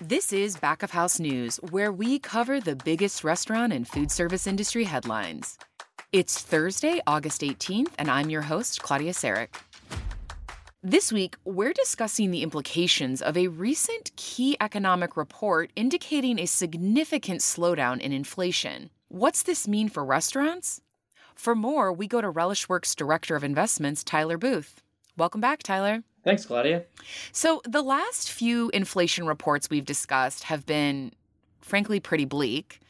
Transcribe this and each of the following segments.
This is Back of House News, where we cover the biggest restaurant and food service industry headlines. It's Thursday, August 18th, and I'm your host, Claudia Sarek. This week, we're discussing the implications of a recent key economic report indicating a significant slowdown in inflation. What's this mean for restaurants? For more, we go to RelishWorks Director of Investments, Tyler Booth. Welcome back, Tyler. Thanks, Claudia. So, the last few inflation reports we've discussed have been, frankly, pretty bleak.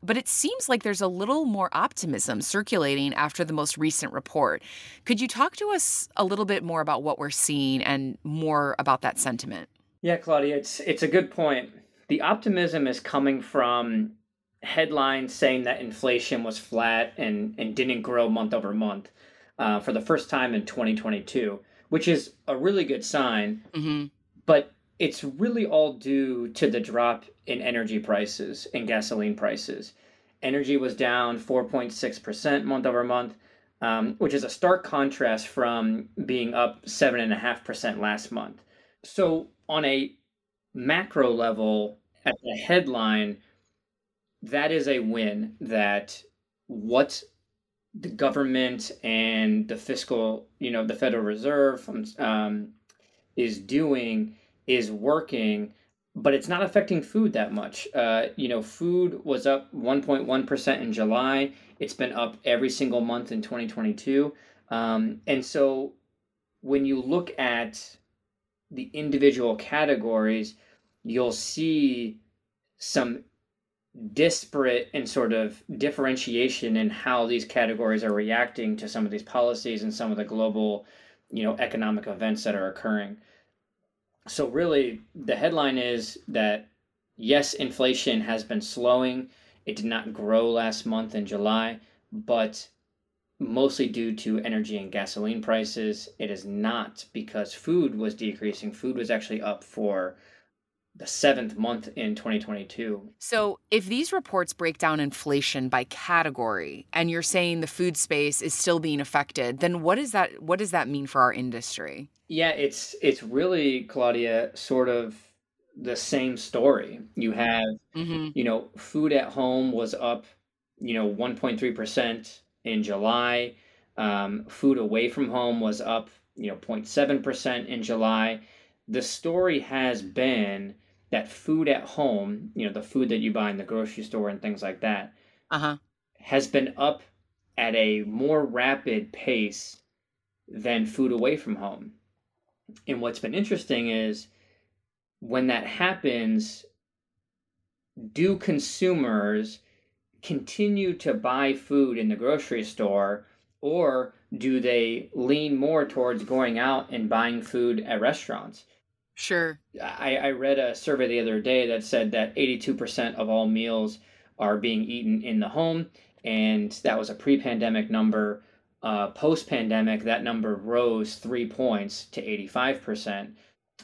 But it seems like there's a little more optimism circulating after the most recent report. Could you talk to us a little bit more about what we're seeing and more about that sentiment? Yeah, Claudia, it's it's a good point. The optimism is coming from headlines saying that inflation was flat and, and didn't grow month over month uh, for the first time in 2022 which is a really good sign. Mm-hmm. But it's really all due to the drop in energy prices and gasoline prices. Energy was down 4.6% month over month, um, which is a stark contrast from being up 7.5% last month. So, on a macro level, at the headline, that is a win that what the government and the fiscal, you know, the Federal Reserve um, is doing is working, but it's not affecting food that much. Uh, you know, food was up 1.1% in July. It's been up every single month in 2022. Um, and so when you look at the individual categories, you'll see some disparate and sort of differentiation in how these categories are reacting to some of these policies and some of the global you know economic events that are occurring. So really the headline is that yes inflation has been slowing. It did not grow last month in july but mostly due to energy and gasoline prices. It is not because food was decreasing. Food was actually up for the seventh month in 2022. So, if these reports break down inflation by category, and you're saying the food space is still being affected, then what does that what does that mean for our industry? Yeah, it's it's really Claudia sort of the same story. You have, mm-hmm. you know, food at home was up, you know, 1.3 percent in July. Um, food away from home was up, you know, 0.7 percent in July. The story has been that food at home, you know, the food that you buy in the grocery store and things like that, uh-huh. has been up at a more rapid pace than food away from home. And what's been interesting is when that happens, do consumers continue to buy food in the grocery store or do they lean more towards going out and buying food at restaurants? Sure. I, I read a survey the other day that said that 82% of all meals are being eaten in the home, and that was a pre pandemic number. Uh, Post pandemic, that number rose three points to 85%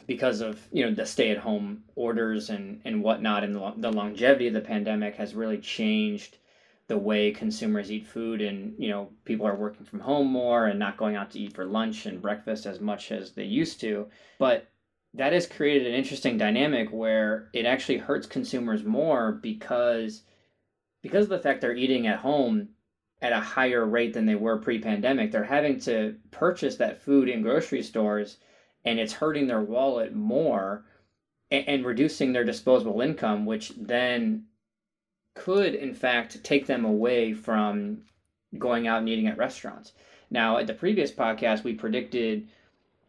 because of you know the stay at home orders and, and whatnot, and the, the longevity of the pandemic has really changed the way consumers eat food and you know people are working from home more and not going out to eat for lunch and breakfast as much as they used to but that has created an interesting dynamic where it actually hurts consumers more because because of the fact they're eating at home at a higher rate than they were pre-pandemic. They're having to purchase that food in grocery stores and it's hurting their wallet more and, and reducing their disposable income which then could in fact take them away from going out and eating at restaurants. Now at the previous podcast we predicted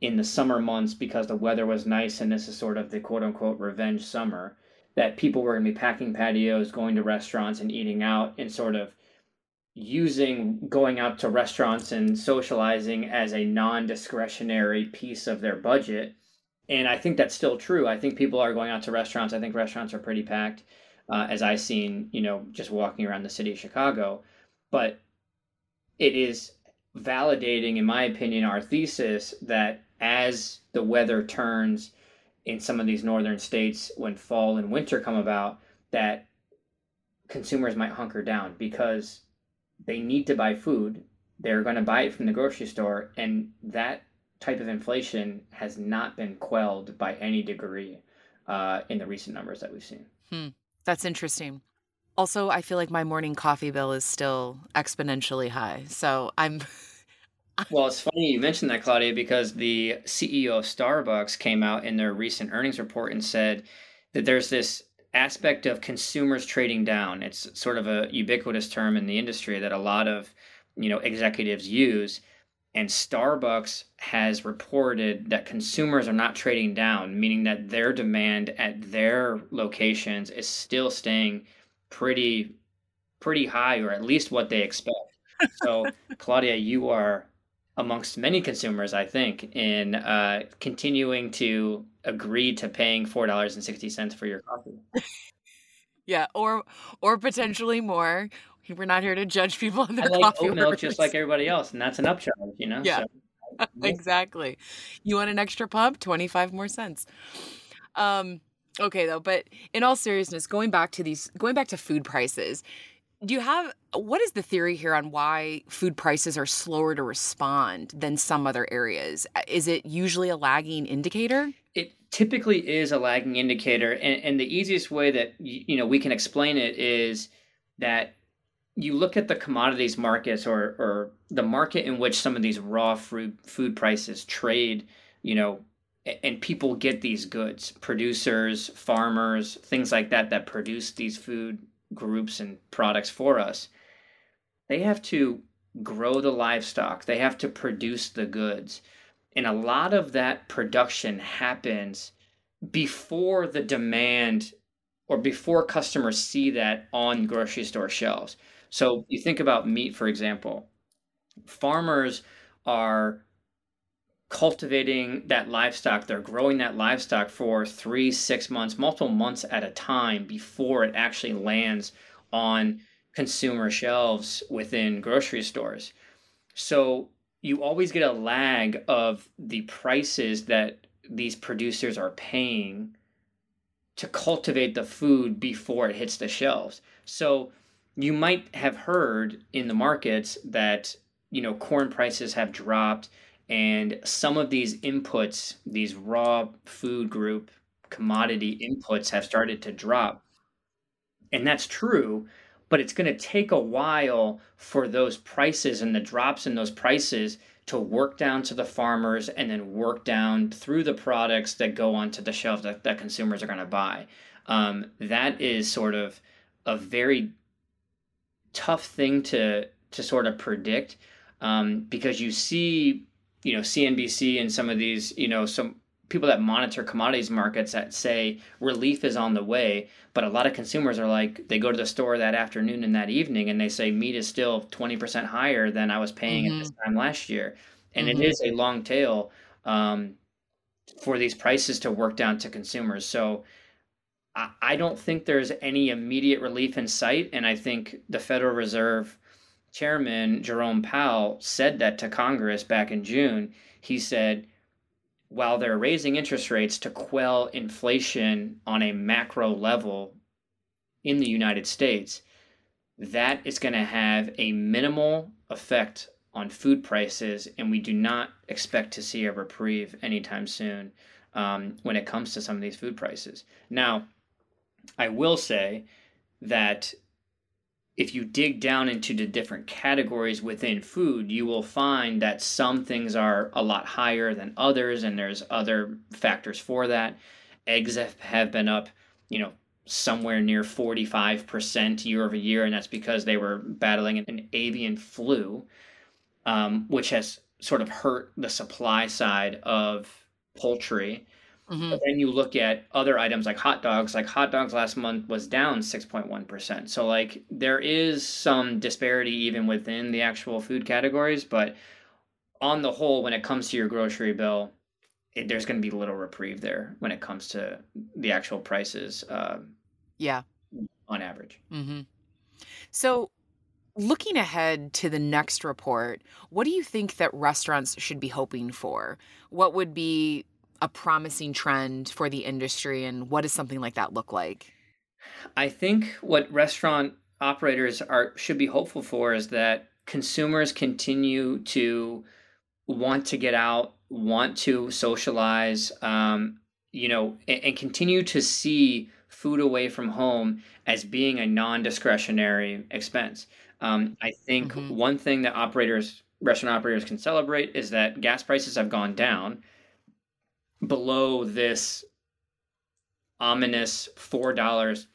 in the summer months because the weather was nice and this is sort of the quote unquote revenge summer that people were going to be packing patios, going to restaurants and eating out and sort of using going out to restaurants and socializing as a non-discretionary piece of their budget. And I think that's still true. I think people are going out to restaurants. I think restaurants are pretty packed, uh, as I've seen, you know, just walking around the city of Chicago. But it is validating, in my opinion, our thesis that as the weather turns in some of these northern states when fall and winter come about, that consumers might hunker down because they need to buy food. They're going to buy it from the grocery store, and that type of inflation has not been quelled by any degree. uh, in the recent numbers that we've seen. Hmm. That's interesting. Also, I feel like my morning coffee bill is still exponentially high. So I'm. well, it's funny you mentioned that, Claudia, because the CEO of Starbucks came out in their recent earnings report and said that there's this aspect of consumers trading down. It's sort of a ubiquitous term in the industry that a lot of you know executives use. And Starbucks has reported that consumers are not trading down, meaning that their demand at their locations is still staying pretty pretty high or at least what they expect. So, Claudia, you are amongst many consumers, I think, in uh, continuing to agree to paying four dollars and sixty cents for your coffee. yeah, or or potentially more. We're not here to judge people on their I like coffee oat milk just like everybody else, and that's an upcharge, you know. Yeah, so, exactly. You want an extra pump? Twenty five more cents. Um. Okay, though, but in all seriousness, going back to these, going back to food prices, do you have what is the theory here on why food prices are slower to respond than some other areas? Uh, is it usually a lagging indicator? It typically is a lagging indicator, and, and the easiest way that you know we can explain it is that you look at the commodities markets or or the market in which some of these raw fruit food prices trade. You know, and people get these goods producers farmers things like that that produce these food groups and products for us, they have to grow the livestock, they have to produce the goods. And a lot of that production happens before the demand or before customers see that on grocery store shelves. So you think about meat, for example. Farmers are cultivating that livestock. They're growing that livestock for three, six months, multiple months at a time before it actually lands on consumer shelves within grocery stores. So you always get a lag of the prices that these producers are paying to cultivate the food before it hits the shelves. So you might have heard in the markets that you know corn prices have dropped and some of these inputs, these raw food group commodity inputs, have started to drop. And that's true, but it's going to take a while for those prices and the drops in those prices to work down to the farmers and then work down through the products that go onto the shelf that, that consumers are going to buy. Um, that is sort of a very tough thing to to sort of predict um, because you see you know CNBC and some of these you know some people that monitor commodities markets that say relief is on the way but a lot of consumers are like they go to the store that afternoon and that evening and they say meat is still 20% higher than i was paying mm-hmm. at this time last year and mm-hmm. it is a long tail um, for these prices to work down to consumers so I, I don't think there's any immediate relief in sight and i think the federal reserve chairman Jerome Powell said that to Congress back in June. He said, while they're raising interest rates to quell inflation on a macro level in the United States, that is going to have a minimal effect on food prices, and we do not expect to see a reprieve anytime soon um, when it comes to some of these food prices. Now, I will say that if you dig down into the different categories within food, you will find that some things are a lot higher than others, and there's other factors for that. Eggs have been up, you know, somewhere near 45% year over year, and that's because they were battling an avian flu, um, which has sort of hurt the supply side of poultry. Mm-hmm. But then you look at other items like hot dogs, like hot dogs last month was down 6.1%. So, like, there is some disparity even within the actual food categories, but on the whole, when it comes to your grocery bill, it, there's going to be little reprieve there when it comes to the actual prices. Uh, yeah. On average. Mm-hmm. So, looking ahead to the next report, what do you think that restaurants should be hoping for? What would be a promising trend for the industry and what does something like that look like? I think what restaurant operators are should be hopeful for is that consumers continue to want to get out, want to socialize, um, you know, and, and continue to see food away from home as being a non-discretionary expense. Um, I think mm-hmm. one thing that operators, restaurant operators, can celebrate is that gas prices have gone down below this ominous four dollars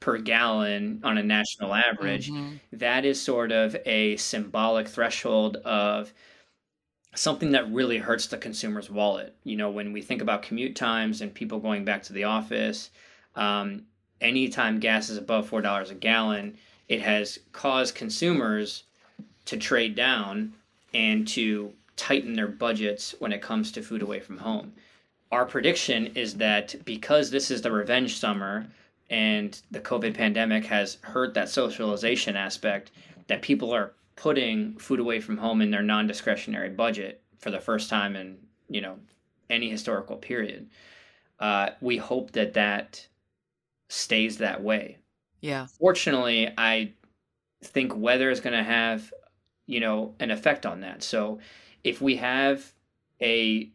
per gallon on a national average. Mm-hmm. That is sort of a symbolic threshold of something that really hurts the consumer's wallet. You know, when we think about commute times and people going back to the office, um, anytime gas is above four dollars a gallon, it has caused consumers to trade down and to tighten their budgets when it comes to food away from home. Our prediction is that because this is the revenge summer and the COVID pandemic has hurt that socialization aspect, that people are putting food away from home in their non-discretionary budget for the first time in you know any historical period. Uh, we hope that that stays that way. Yeah. Fortunately, I think weather is going to have you know an effect on that. So if we have a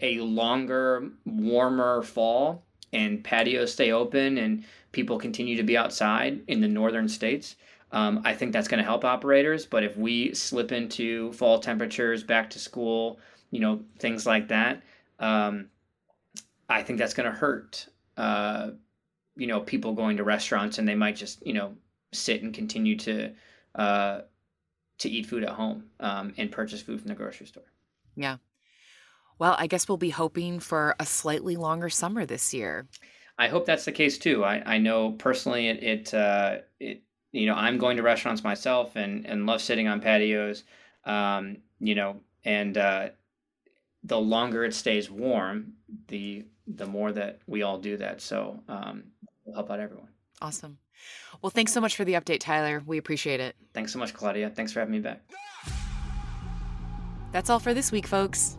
a longer, warmer fall, and patios stay open and people continue to be outside in the northern states, um, I think that's going to help operators. But if we slip into fall temperatures, back to school, you know, things like that, um, I think that's going to hurt, uh, you know, people going to restaurants and they might just, you know, sit and continue to uh, to eat food at home um, and purchase food from the grocery store. Yeah. Well, I guess we'll be hoping for a slightly longer summer this year. I hope that's the case too. I, I know personally it it, uh, it you know I'm going to restaurants myself and and love sitting on patios, um, you know, and uh, the longer it stays warm, the the more that we all do that. So um, will help out everyone. Awesome. Well, thanks so much for the update, Tyler. We appreciate it. Thanks so much, Claudia. Thanks for having me back. That's all for this week, folks.